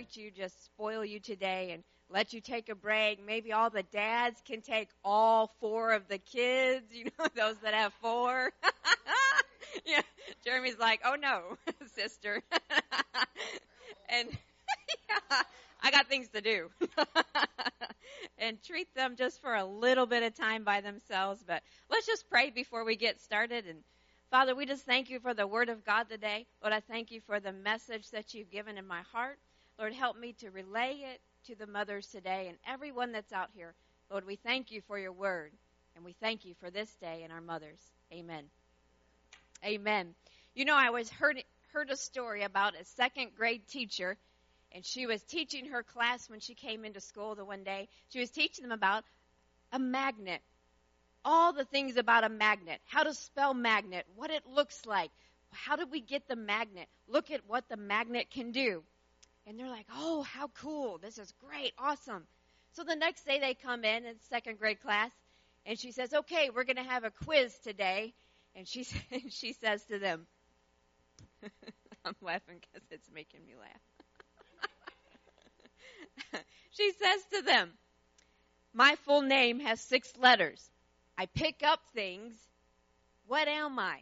Treat you, just spoil you today and let you take a break. Maybe all the dads can take all four of the kids, you know, those that have four. yeah, Jeremy's like, oh no, sister. and yeah, I got things to do. and treat them just for a little bit of time by themselves. But let's just pray before we get started and Father, we just thank you for the word of God today. Lord, I thank you for the message that you've given in my heart. Lord, help me to relay it to the mothers today and everyone that's out here. Lord, we thank you for your word, and we thank you for this day and our mothers. Amen. Amen. You know, I was heard heard a story about a second grade teacher, and she was teaching her class when she came into school the one day. She was teaching them about a magnet all the things about a magnet, how to spell magnet, what it looks like, how did we get the magnet, look at what the magnet can do. And they're like, oh, how cool, this is great, awesome. So the next day they come in in second grade class, and she says, okay, we're going to have a quiz today. And she, she says to them, I'm laughing because it's making me laugh. she says to them, my full name has six letters. I pick up things. What am I?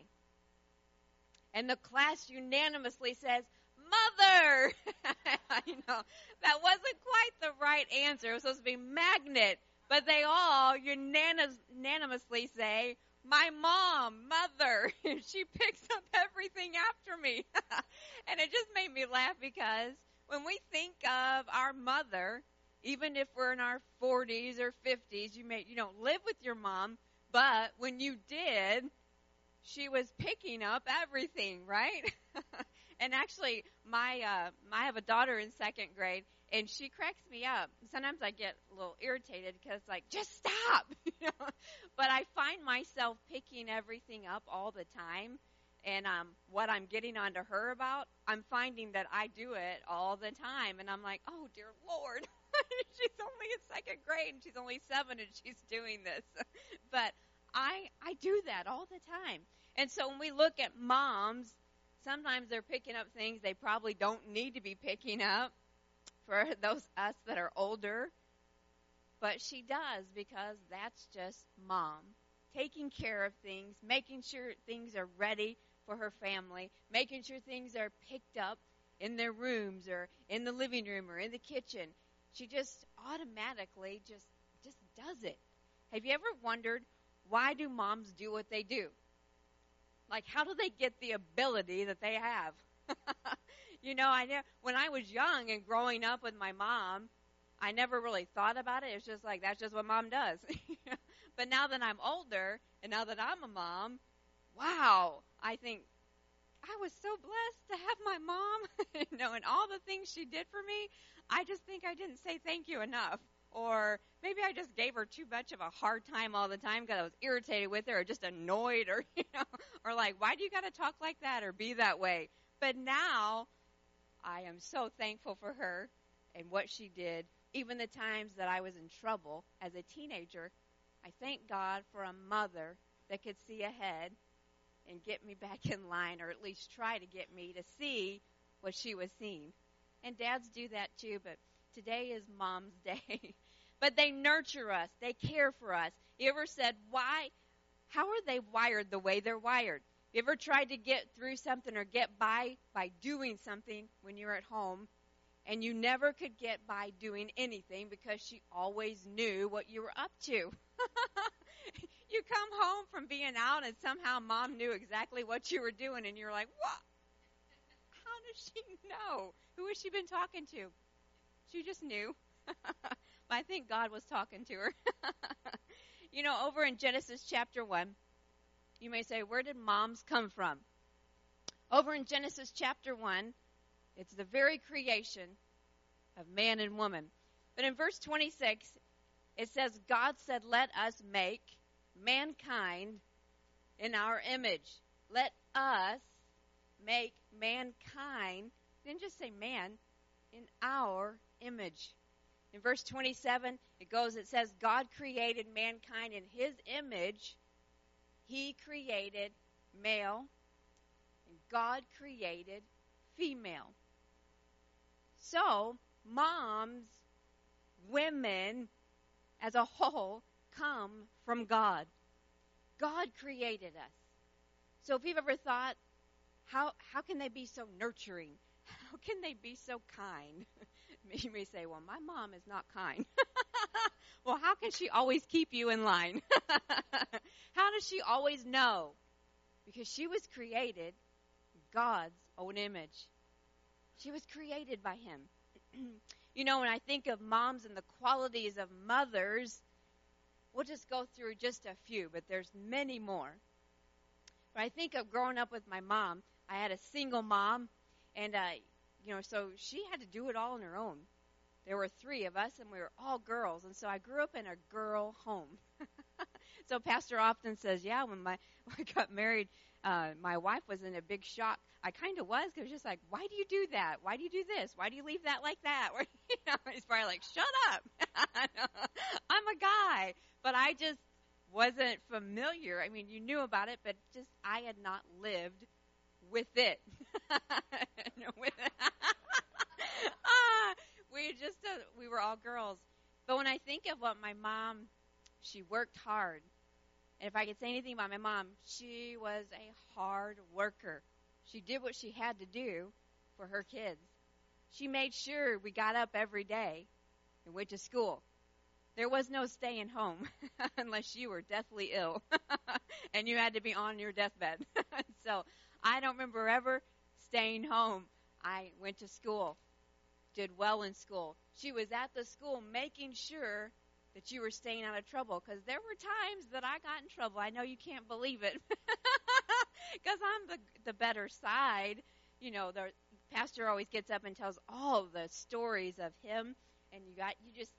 And the class unanimously says, Mother! I know. That wasn't quite the right answer. It was supposed to be magnet. But they all unanimously say, my mom, mother, she picks up everything after me. and it just made me laugh because when we think of our mother, even if we're in our 40s or 50s, you may, you don't live with your mom, but when you did, she was picking up everything, right? And actually, my uh, I have a daughter in second grade, and she cracks me up. Sometimes I get a little irritated because, like, just stop. but I find myself picking everything up all the time, and um, what I'm getting onto her about, I'm finding that I do it all the time, and I'm like, oh dear Lord. she's only in second grade and she's only seven and she's doing this. but I I do that all the time. And so when we look at moms, sometimes they're picking up things they probably don't need to be picking up for those us that are older. But she does because that's just mom. Taking care of things, making sure things are ready for her family, making sure things are picked up in their rooms or in the living room or in the kitchen. She just automatically just just does it. Have you ever wondered why do moms do what they do? Like how do they get the ability that they have? you know, I know when I was young and growing up with my mom, I never really thought about it. It's just like that's just what mom does. but now that I'm older and now that I'm a mom, wow, I think I was so blessed to have my mom, you know, and all the things she did for me. I just think I didn't say thank you enough. Or maybe I just gave her too much of a hard time all the time because I was irritated with her or just annoyed or, you know, or like, why do you got to talk like that or be that way? But now I am so thankful for her and what she did. Even the times that I was in trouble as a teenager, I thank God for a mother that could see ahead and get me back in line, or at least try to get me to see what she was seeing. And dads do that too, but today is mom's day. but they nurture us, they care for us. You ever said, why? How are they wired the way they're wired? You ever tried to get through something or get by by doing something when you're at home and you never could get by doing anything because she always knew what you were up to? you come home from being out and somehow mom knew exactly what you were doing and you're like, what? How does she know? Who has she been talking to? She just knew. I think God was talking to her. you know, over in Genesis chapter 1, you may say, where did moms come from? Over in Genesis chapter 1, It's the very creation of man and woman. But in verse 26, it says, God said, Let us make mankind in our image. Let us make mankind, didn't just say man, in our image. In verse 27, it goes, it says, God created mankind in his image. He created male, and God created female. So, moms, women, as a whole, come from God. God created us. So if you've ever thought, how, how can they be so nurturing? How can they be so kind? you may say, well, my mom is not kind. well, how can she always keep you in line? how does she always know? Because she was created God's own image. She was created by Him. you know, when I think of moms and the qualities of mothers, we'll just go through just a few, but there's many more. But I think of growing up with my mom. I had a single mom, and uh, you know, so she had to do it all on her own. There were three of us, and we were all girls, and so I grew up in a girl home. so Pastor often says, "Yeah, when my when I got married, uh, my wife was in a big shock. I kind of was because just like, why do you do that? Why do you do this? Why do you leave that like that? Or, you know, he's probably like, shut up. I'm a guy, but I just wasn't familiar. I mean, you knew about it, but just I had not lived with it. with it. ah, we just uh, we were all girls. But when I think of what my mom, she worked hard. And if I could say anything about my mom, she was a hard worker. She did what she had to do for her kids. She made sure we got up every day and went to school. There was no staying home unless you were deathly ill and you had to be on your deathbed. so I don't remember ever staying home. I went to school, did well in school. She was at the school making sure that you were staying out of trouble because there were times that I got in trouble. I know you can't believe it because I'm the the better side. You know, the pastor always gets up and tells all the stories of him, and you got you just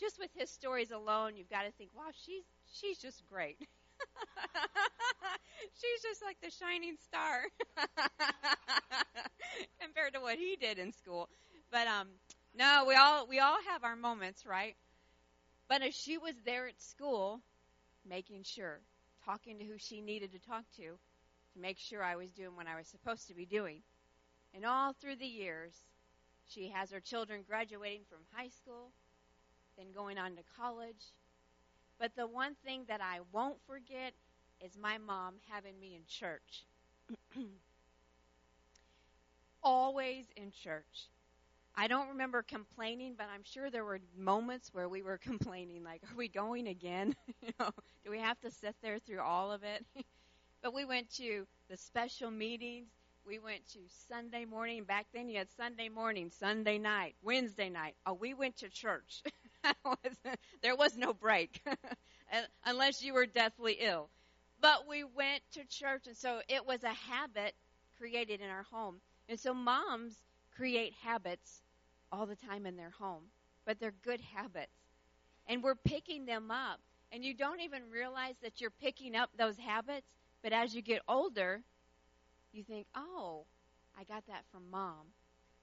just with his stories alone, you've got to think, wow, she's she's just great. she's just like the shining star compared to what he did in school. But um, no, we all we all have our moments, right? But as she was there at school, making sure, talking to who she needed to talk to, to make sure I was doing what I was supposed to be doing. And all through the years, she has her children graduating from high school, then going on to college. But the one thing that I won't forget is my mom having me in church. Always in church. I don't remember complaining, but I'm sure there were moments where we were complaining, like, "Are we going again? you know, do we have to sit there through all of it?" but we went to the special meetings. We went to Sunday morning. Back then, you had Sunday morning, Sunday night, Wednesday night. Oh, we went to church. there was no break, unless you were deathly ill. But we went to church, and so it was a habit created in our home. And so moms create habits all the time in their home, but they're good habits. And we're picking them up. And you don't even realize that you're picking up those habits, but as you get older, you think, oh, I got that from mom.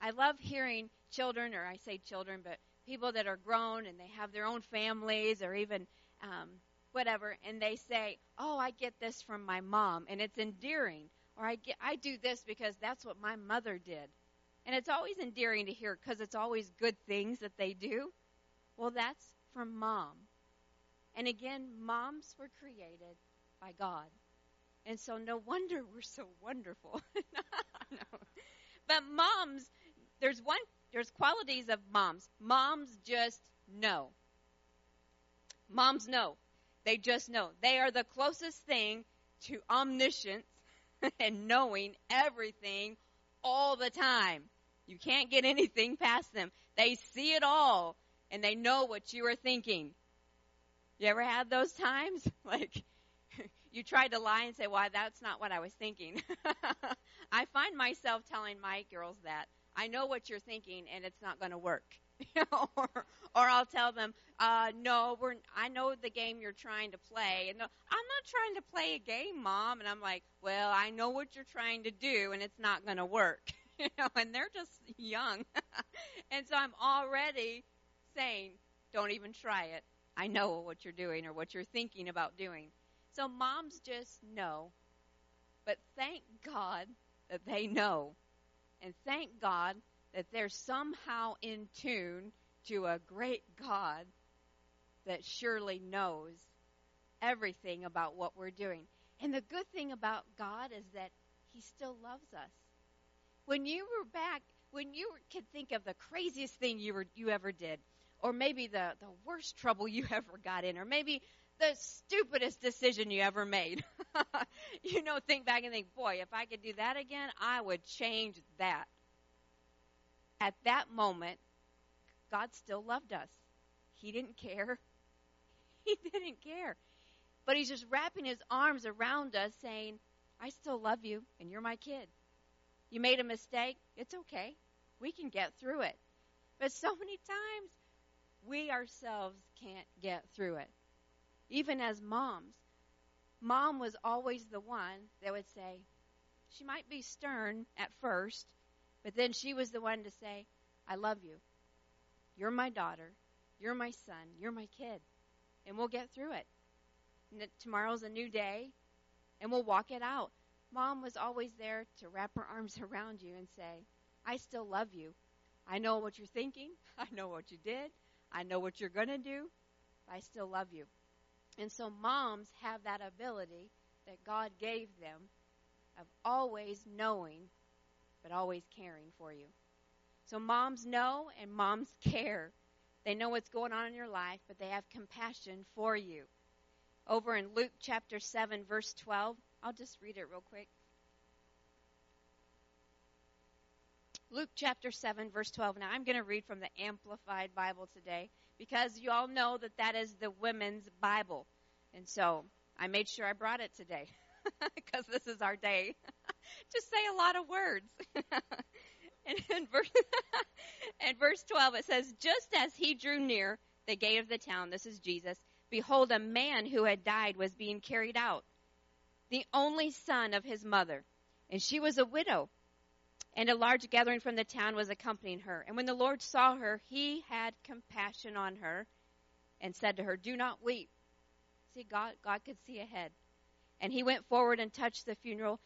I love hearing children, or I say children, but people that are grown and they have their own families or even um, whatever, and they say, oh, I get this from my mom, and it's endearing. Or I, get, I do this because that's what my mother did. And it's always endearing to hear because it's always good things that they do. Well, that's from mom. And again, moms were created by God. And so no wonder we're so wonderful. no. But moms, there's one there's qualities of moms. Moms just know. Moms know. They just know. They are the closest thing to omniscience and knowing everything all the time. You can't get anything past them. They see it all and they know what you are thinking. You ever had those times? Like, you tried to lie and say, "Why, well, that's not what I was thinking." I find myself telling my girls that I know what you're thinking, and it's not going to work. or, or I'll tell them, uh, no, we're, I know the game you're trying to play. And I'm not trying to play a game, mom. And I'm like, well, I know what you're trying to do, and it's not going to work. you know, and they're just young. and so I'm already saying, don't even try it. I know what you're doing or what you're thinking about doing. So moms just know. But thank God that they know. And thank God that they're somehow in tune to a great God that surely knows everything about what we're doing. And the good thing about God is that He still loves us. When you were back, when you could think of the craziest thing you were you ever did, or maybe the the worst trouble you ever got in, or maybe the stupidest decision you ever made. you know, think back and think, boy, if I could do that again, I would change that at that moment, God still loved us. He didn't care. He didn't care. But He's just wrapping His arms around us saying, I still love you, and you're my kid. You made a mistake. It's okay. We can get through it. But so many times, we ourselves can't get through it. Even as moms, mom was always the one that would say, she might be stern at first, but then she was the one to say, I love you. You're my daughter. You're my son. You're my kid. And we'll get through it. And tomorrow's a new day, and we'll walk it out. Mom was always there to wrap her arms around you and say, I still love you. I know what you're thinking. I know what you did. I know what you're going to do. I still love you. And so moms have that ability that God gave them of always knowing but always caring for you. So moms know and moms care. They know what's going on in your life, but they have compassion for you. Over in Luke chapter 7, verse 12, I'll just read it real quick. Luke chapter 7, verse 12. Now, I'm going to read from the Amplified Bible today because you all know that that is the women's Bible. And so I made sure I brought it today because this is our day to say a lot of words. and in verse, in verse 12 it says, Just as he drew near the gate of the town, this is Jesus, behold, a man who had died was being carried out, the only son of his mother. And she was a widow. And a large gathering from the town was accompanying her. And when the Lord saw her, he had compassion on her and said to her, Do not weep. See, God, God could see ahead. And he went forward and touched the funeral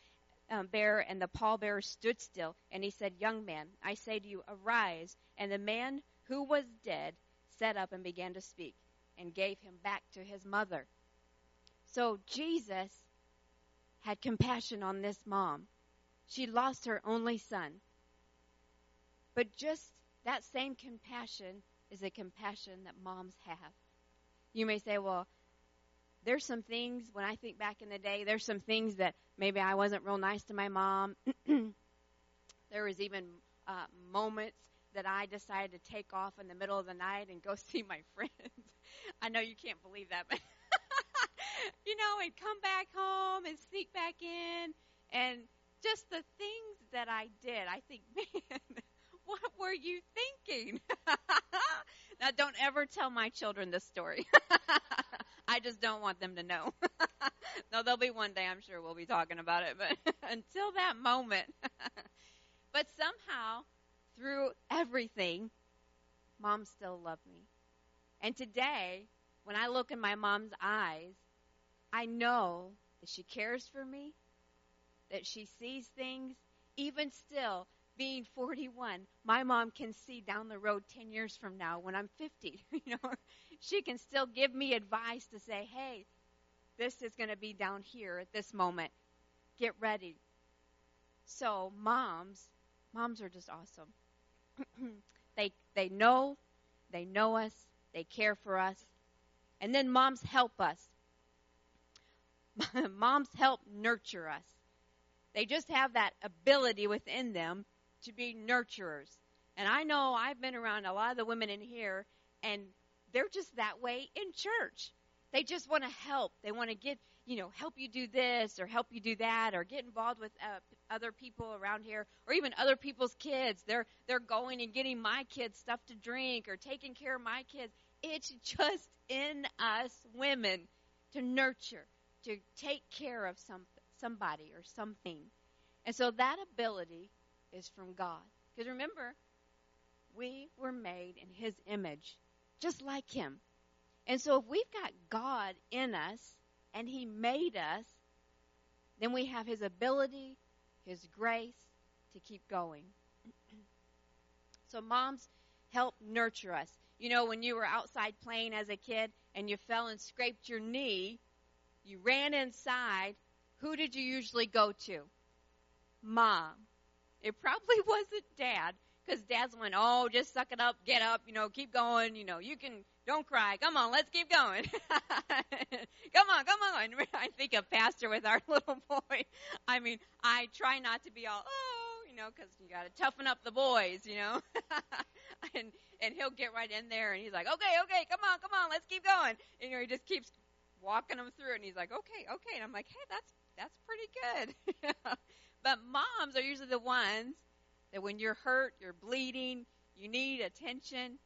um, bearer, and the pallbearer stood still. And he said, Young man, I say to you, arise. And the man who was dead sat up and began to speak, and gave him back to his mother. So Jesus had compassion on this mom. She lost her only son. But just that same compassion is a compassion that moms have. You may say, well, there's some things when I think back in the day, there's some things that maybe I wasn't real nice to my mom. there was even uh, moments that I decided to take off in the middle of the night and go see my friends. I know you can't believe that, but you know, and come back home and sneak back in and just the things that I did. I think, man, what were you thinking? now, don't ever tell my children this story. I just don't want them to know. no, there'll be one day I'm sure we'll be talking about it, but until that moment. but somehow, through everything, mom still loved me. And today, when I look in my mom's eyes, I know that she cares for me, that she sees things. Even still, being 41, my mom can see down the road 10 years from now when I'm 50. You know, she can still give me advice to say, hey, this is going to be down here at this moment. Get ready. So, moms, moms are just awesome. they they know, they know us, they care for us. And then moms help us. moms help nurture us. They just have that ability within them to be nurturers. And I know I've been around a lot of the women in here and they're just that way in church. They just want to help. They want to get, you know, help you do this or help you do that or get involved with uh, other people around here or even other people's kids. They're they're going and getting my kids stuff to drink or taking care of my kids. It's just in us women to nurture, to take care of some somebody or something. And so that ability is from God. Because remember, we were made in his image, just like him. And so if we've got God in us and he made us, then we have his ability, his grace to keep going. so moms help nurture us. You know, when you were outside playing as a kid and you fell and scraped your knee, you ran inside, who did you usually go to? Mom. It probably wasn't dad because dad's went, oh, just suck it up, get up, you know, keep going, you know, you can, don't cry, come on, let's keep going. come on, come on. I think of pastor with our little boy. I mean, I try not to be all, oh, you know, because you got to toughen up the boys, you know. and and he'll get right in there and he's like, okay, okay, come on, come on, let's keep going. And, you know, he just keeps walking them through and he's like, okay, okay. And I'm like, hey, that's that's pretty good. but moms are usually the ones that when you're hurt, you're bleeding, you need attention.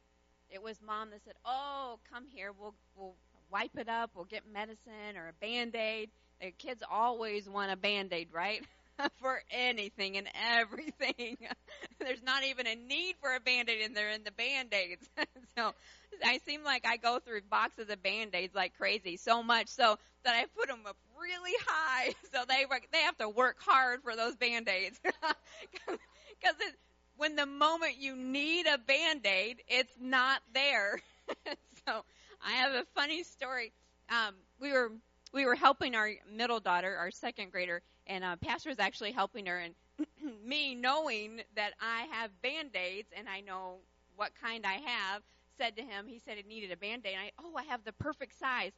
It was mom that said, "Oh, come here. We'll we'll wipe it up. We'll get medicine or a band-aid." The kids always want a band-aid, right? for anything and everything. There's not even a need for a band-aid and they're in the band-aids. so I seem like I go through boxes of band-aids like crazy, so much so that I put them up really high so they they have to work hard for those band-aids. Because when the moment you need a band aid, it's not there. so I have a funny story. Um, we were we were helping our middle daughter, our second grader, and uh, pastor was actually helping her. And me knowing that I have band aids and I know what kind I have, said to him, he said it needed a band aid. I oh, I have the perfect size.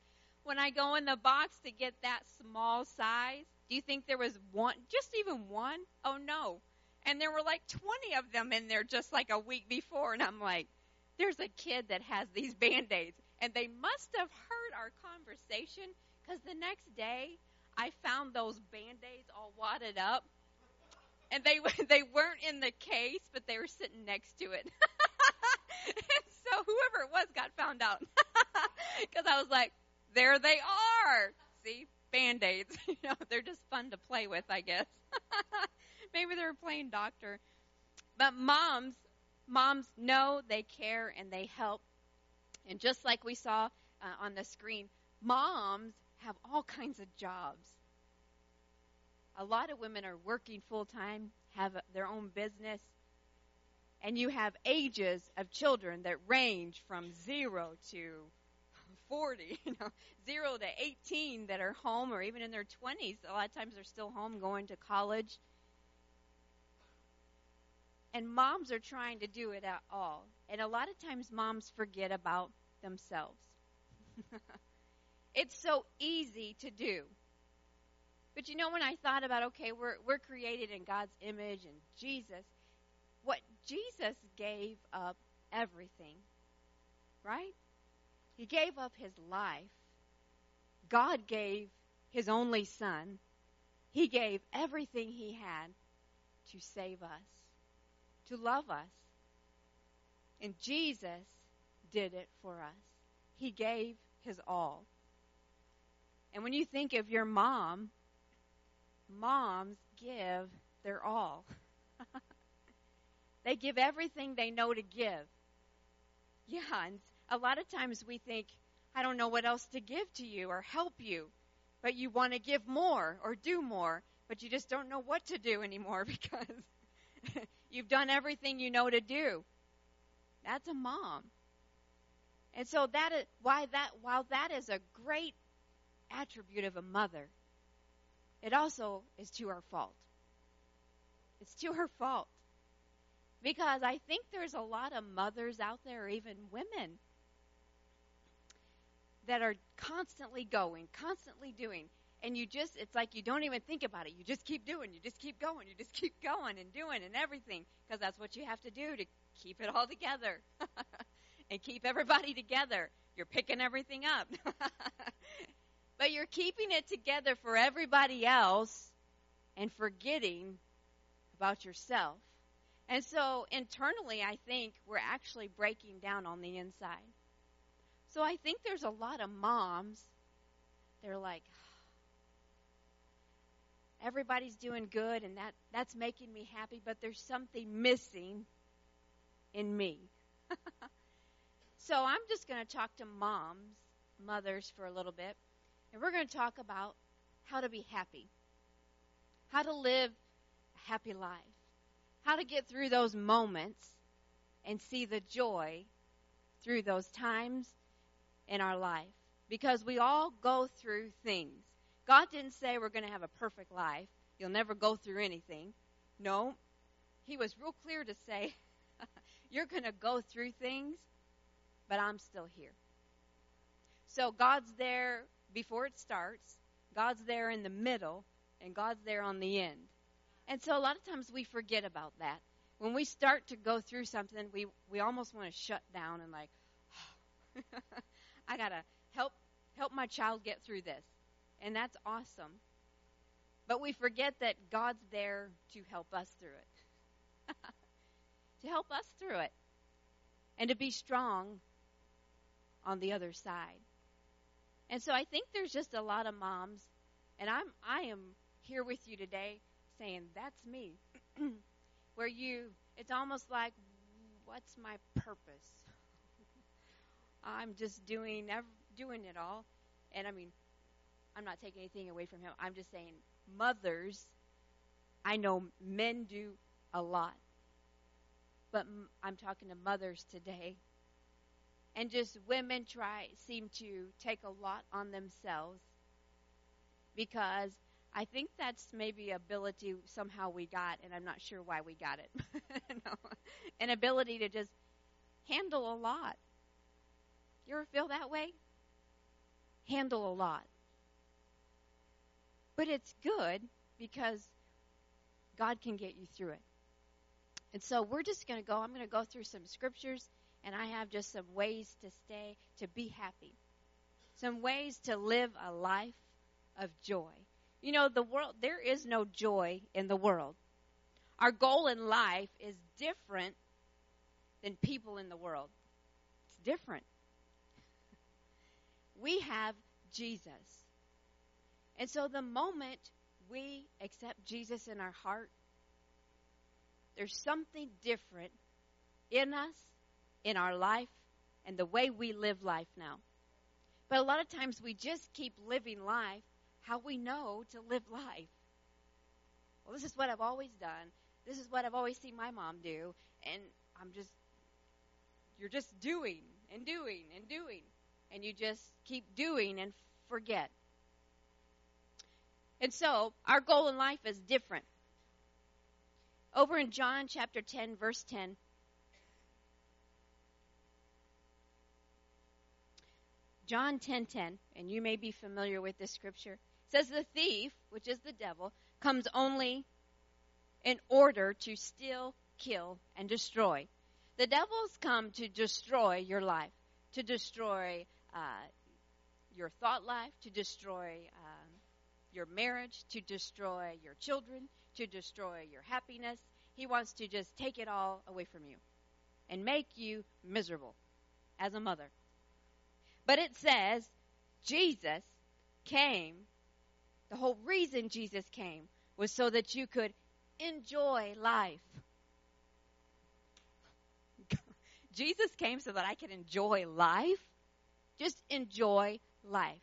When I go in the box to get that small size, do you think there was one, just even one? Oh no and there were like 20 of them in there just like a week before. And I'm like, there's a kid that has these band aids. And they must have heard our conversation because the next day I found those band aids all wadded up. And they they weren't in the case, but they were sitting next to it. and so whoever it was got found out because I was like, there they are. See, band aids. you know, they're just fun to play with, I guess. Maybe they were playing doctor. But moms, moms know they care and they help. And just like we saw uh, on the screen, moms have all kinds of jobs. A lot of women are working full time, have their own business, and you have ages of children that range from zero to 40, you know, zero to 18 that are home or even in their 20s. A lot of times they're still home going to college. And moms are trying to do it at all. And a lot of times moms forget about themselves. it's so easy to do. But you know, when I thought about, okay, we're, we're created in God's image and Jesus, what Jesus gave up everything, right? He gave up his life. God gave his only son. He gave everything he had to save us to love us. And Jesus did it for us. He gave his all. And when you think of your mom, moms give their all. they give everything they know to give. Yeah, and a lot of times we think, I don't know what else to give to you or help you. But you want to give more or do more, but you just don't know what to do anymore because You've done everything you know to do. That's a mom. And so that is why that while that is a great attribute of a mother, it also is to her fault. It's to her fault. Because I think there's a lot of mothers out there, even women, that are constantly going, constantly doing and you just it's like you don't even think about it you just keep doing you just keep going you just keep going and doing and everything because that's what you have to do to keep it all together and keep everybody together. You're picking everything up. but you're keeping it together for everybody else and forgetting about yourself. And so internally, I think we're actually breaking down on the inside. So I think there's a lot of moms, they're like, everybody's doing good and that, that's making me happy, but there's something missing in me. so I'm just going to talk to moms, mothers for a little bit, and we're going to talk about how to be happy, how to live a happy life, how to get through those moments and see the joy through those times in our life. Because we all go through things. God didn't say we're going to have a perfect life. You'll never go through anything. No. He was real clear to say, you're going to go through things, but I'm still here. So God's there before it starts, God's there in the middle, and God's there on the end. And so a lot of times we forget about that. When we start to go through something, we, we almost want to shut down and like, oh, I got to help help my child get through this. And that's awesome. But we forget that God's there to help us through it. to help us through it. And to be strong on the other side. And so I think there's just a lot of moms and I'm I am here with you today saying that's me. Where you it's almost like what's my purpose? I'm just doing doing it all. And I mean, I'm not taking anything away from him. I'm just saying mothers I know men do a lot. But I'm talking to mothers today. And just women try seem to take a lot on themselves because I think that's maybe ability somehow we got, and I'm not sure why we got it. no. An ability to just handle a lot. You ever feel that way? Handle a lot. But it's good because God can get you through it. And so we're just going to go. I'm going to go through some scriptures, and I have just some ways to stay, to be happy. Some ways to live a life of joy. You know, the world, there is no joy in the world. Our goal in life is different than people in the world. It's different. We have Jesus. And so the moment we accept Jesus in our heart, there's something different in us, in our life, and the way we live life now. But a lot of times we just keep living life how we know to live life. Well, this is what I've always done. This is what I've always seen my mom do. And I'm just, you're just doing and doing and doing. And you just keep doing and forget. And so, our goal in life is different. Over in John chapter 10, verse 10. John 10:10, 10, 10, and you may be familiar with this scripture says the thief, which is the devil, comes only in order to steal, kill, and destroy. The devil's come to destroy your life, to destroy uh, your thought life, to destroy um, your marriage, to destroy your children, to destroy your happiness. He wants to just take it all away from you and make you miserable as a mother. But it says Jesus came the whole reason Jesus came was so that you could enjoy life. Jesus came so that I could enjoy life. Just enjoy life.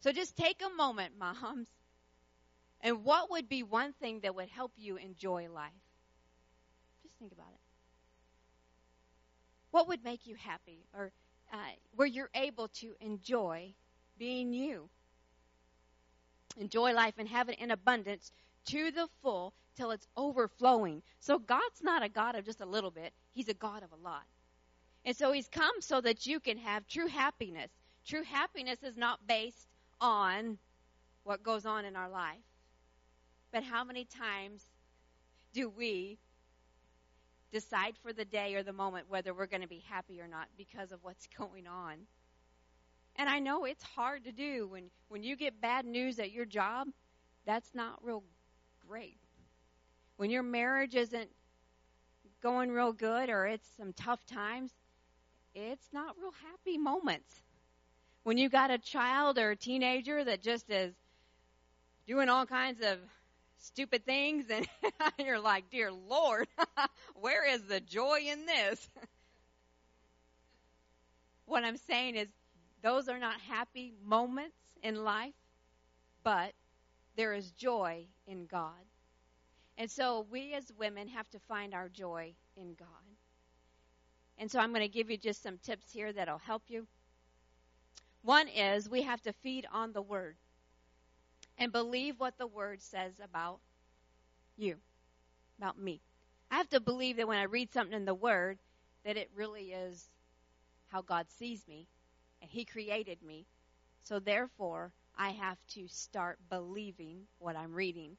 So just take a moment, moms. And what would be one thing that would help you enjoy life? Just think about it. What would make you happy or uh, where you're able to enjoy being you? Enjoy life and have it in abundance to the full till it's overflowing. So God's not a God of just a little bit, He's a God of a lot. And so He's come so that you can have true happiness. True happiness is not based on what goes on in our life, but how many times do we decide for the day or the moment whether we're going to be happy or not because of what's going on. And I know it's hard to do when when you get bad news at your job, that's not real great. When your marriage isn't going real good or it's some tough times, it's not real happy moments. When you got a child or a teenager that just is doing all kinds of stupid things and you're like, "Dear Lord, where is the joy in this?" what I'm saying is those are not happy moments in life, but there is joy in God. And so we as women have to find our joy in God. And so I'm going to give you just some tips here that'll help you. One is we have to feed on the Word and believe what the Word says about you, about me. I have to believe that when I read something in the Word, that it really is how God sees me and He created me. So therefore, I have to start believing what I'm reading.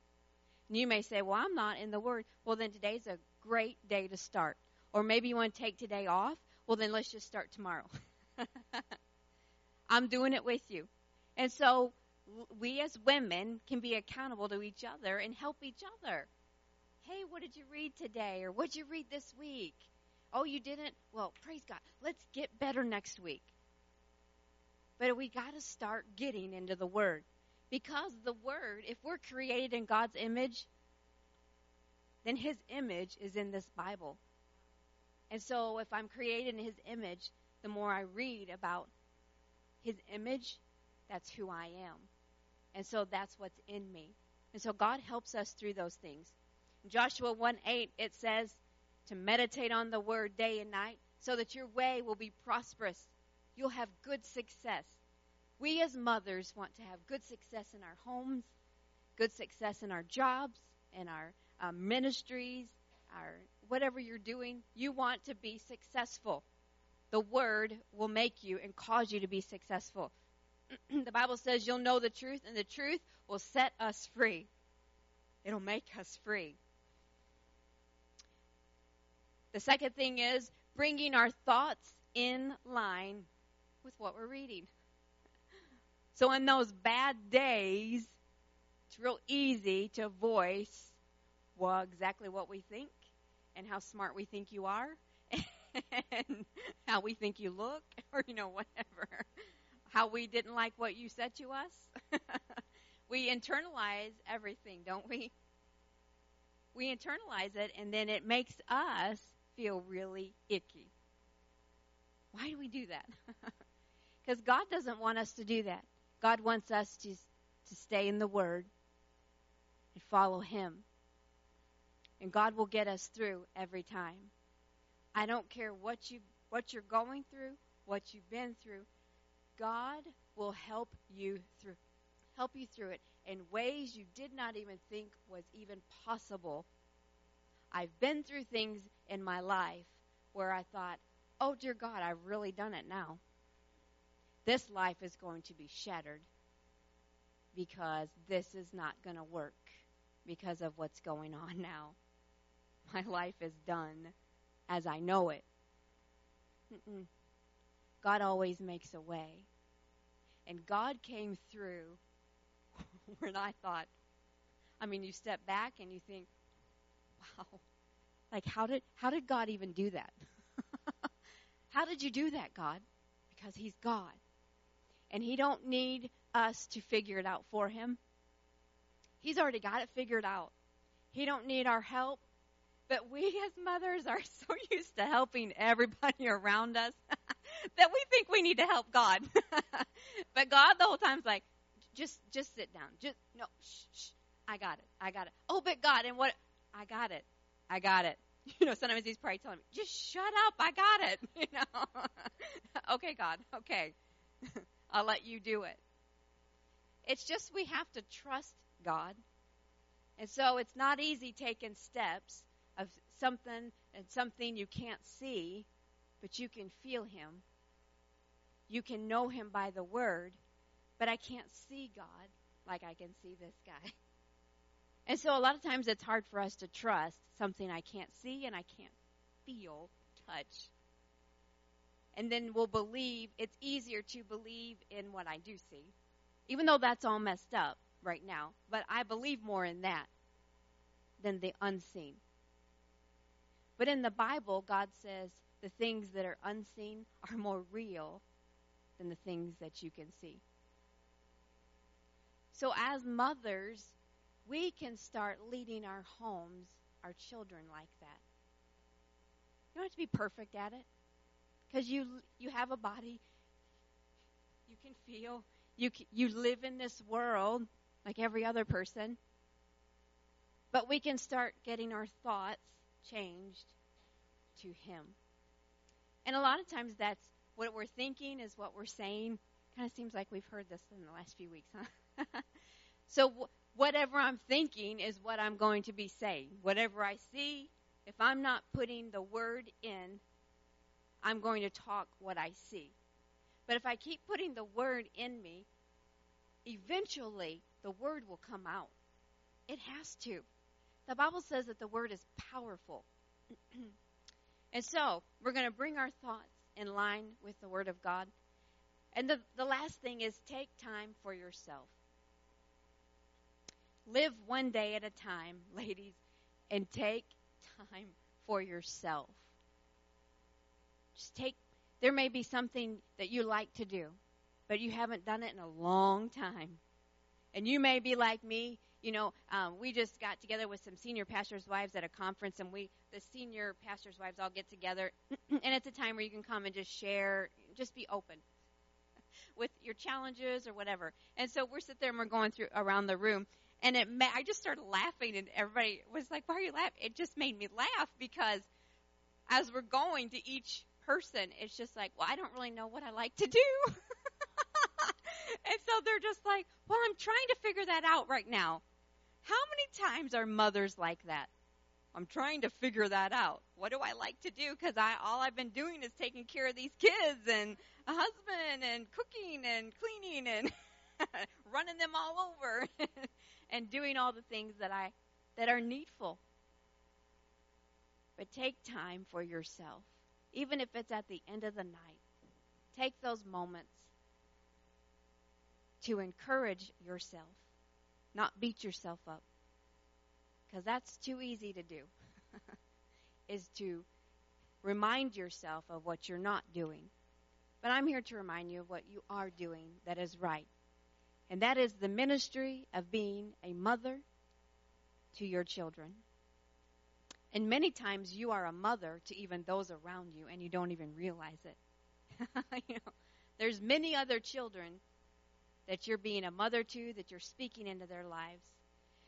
And you may say, Well, I'm not in the Word. Well, then today's a great day to start. Or maybe you want to take today off. Well, then let's just start tomorrow. I'm doing it with you. And so we as women can be accountable to each other and help each other. Hey, what did you read today? Or what did you read this week? Oh, you didn't? Well, praise God. Let's get better next week. But we got to start getting into the Word. Because the Word, if we're created in God's image, then His image is in this Bible. And so if I'm created in His image, the more I read about His image, that's who I am. And so that's what's in me. And so God helps us through those things. In Joshua 1 8, it says to meditate on the word day and night so that your way will be prosperous you'll have good success. We as mothers want to have good success in our homes, good success in our jobs, in our um, ministries, our whatever you're doing. You want to be successful. The word will make you and cause you to be successful. the Bible says you'll know the truth, and the truth will set us free. It'll make us free. The second thing is bringing our thoughts in line with what we're reading. So, in those bad days, it's real easy to voice, well, exactly what we think and how smart we think you are and how we think you look or, you know, whatever. How we didn't like what you said to us. we internalize everything, don't we? We internalize it and then it makes us feel really icky. Why do we do that? Because God doesn't want us to do that. God wants us to, to stay in the Word and follow Him. And God will get us through every time. I don't care what you what you're going through, what you've been through. God will help you through help you through it in ways you did not even think was even possible. I've been through things in my life where I thought, "Oh dear God, I've really done it now." This life is going to be shattered because this is not going to work because of what's going on now. My life is done as I know it. Mm-mm. God always makes a way. And God came through when I thought, I mean, you step back and you think, wow, like how did how did God even do that? how did you do that, God? Because He's God and he don't need us to figure it out for him. He's already got it figured out. He don't need our help. But we as mothers are so used to helping everybody around us that we think we need to help God. but God the whole time's like, just just sit down. Just no, shh, shh. I got it. I got it. Oh, but God, and what? I got it. I got it. You know, sometimes he's probably telling me, just shut up. I got it. You know, okay, God. Okay. I'll let you do it. It's just we have to trust God. And so it's not easy taking steps of something and something you can't see, but you can feel Him. You can know Him by the Word, but I can't see God like I can see this guy. And so a lot of times it's hard for us to trust something I can't see and I can't feel, touch. And then we'll believe, it's easier to believe in what I do see. Even though that's all messed up right now. But I believe more in that than the unseen. But in the Bible, God says the things that are unseen are more real than the things that you can see. So, as mothers, we can start leading our homes, our children like that. You don't have to be perfect at it because you you have a body, you can feel, you you live in this world like every other person. But we can start getting our thoughts changed to Him. And a lot of times that's what we're thinking is what we're saying. Kind of seems like we've heard this in the last few weeks, huh? so whatever I'm thinking is what I'm going to be saying. Whatever I see, if I'm not putting the word in, I'm going to talk what I see. But if I keep putting the word in me, eventually the word will come out. It has to. The Bible says that the word is powerful. and so, we're going to bring our thoughts in line with the word of God. And the, the last thing is take time for yourself. Live one day at a time, ladies, and take time for yourself. Just take, there may be something that you like to do, but you haven't done it in a long time. And you may be like me. You know, um, we just got together with some senior pastors' wives at a conference, and we, the senior pastors' wives, all get together, and it's a time where you can come and just share, just be open with your challenges or whatever. And so we're sitting there and we're going through around the room, and it, I just started laughing, and everybody was like, "Why are you laughing?" It just made me laugh because as we're going to each person, it's just like, "Well, I don't really know what I like to do." and so they're just like, "Well, I'm trying to figure that out right now." How many times are mothers like that? I'm trying to figure that out. What do I like to do? Because I all I've been doing is taking care of these kids and a husband and cooking and cleaning and running them all over and doing all the things that I that are needful. But take time for yourself, even if it's at the end of the night. Take those moments to encourage yourself, not beat yourself up. Because that's too easy to do. is to remind yourself of what you're not doing. But I'm here to remind you of what you are doing that is right. And that is the ministry of being a mother to your children. And many times you are a mother to even those around you and you don't even realize it. you know, there's many other children that you're being a mother to, that you're speaking into their lives.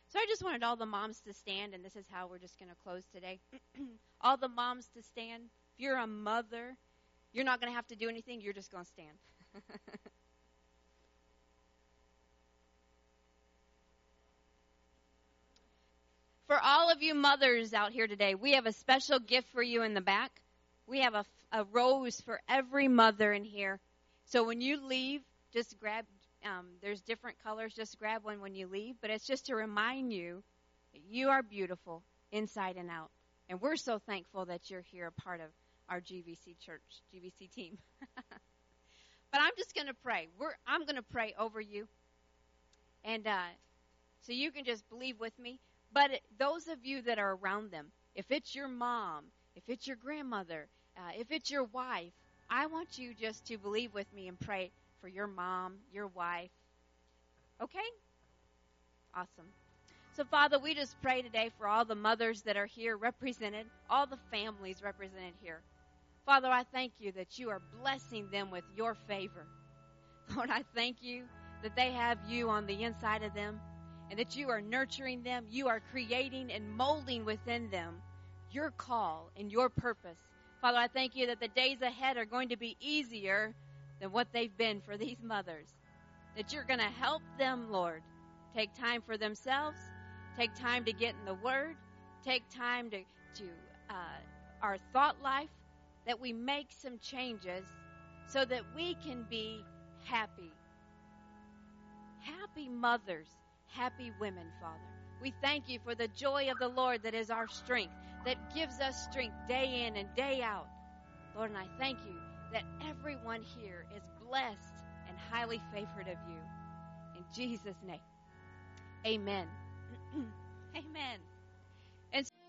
So I just wanted all the moms to stand, and this is how we're just going to close today. all the moms to stand. If you're a mother, you're not going to have to do anything, you're just going to stand. For all of you mothers out here today, we have a special gift for you in the back. We have a, a rose for every mother in here. So when you leave, just grab, um, there's different colors, just grab one when you leave. But it's just to remind you that you are beautiful inside and out. And we're so thankful that you're here, a part of our GVC church, GVC team. but I'm just going to pray. We're, I'm going to pray over you. And uh, so you can just believe with me. But those of you that are around them, if it's your mom, if it's your grandmother, uh, if it's your wife, I want you just to believe with me and pray for your mom, your wife. Okay? Awesome. So, Father, we just pray today for all the mothers that are here represented, all the families represented here. Father, I thank you that you are blessing them with your favor. Lord, I thank you that they have you on the inside of them and that you are nurturing them. You are creating and molding within them your call and your purpose. Father, I thank you that the days ahead are going to be easier than what they've been for these mothers. That you're going to help them, Lord, take time for themselves, take time to get in the Word, take time to, to uh, our thought life, that we make some changes so that we can be happy. Happy mothers happy women, Father. We thank you for the joy of the Lord that is our strength, that gives us strength day in and day out. Lord, and I thank you that everyone here is blessed and highly favored of you. In Jesus' name, amen. amen. And Don't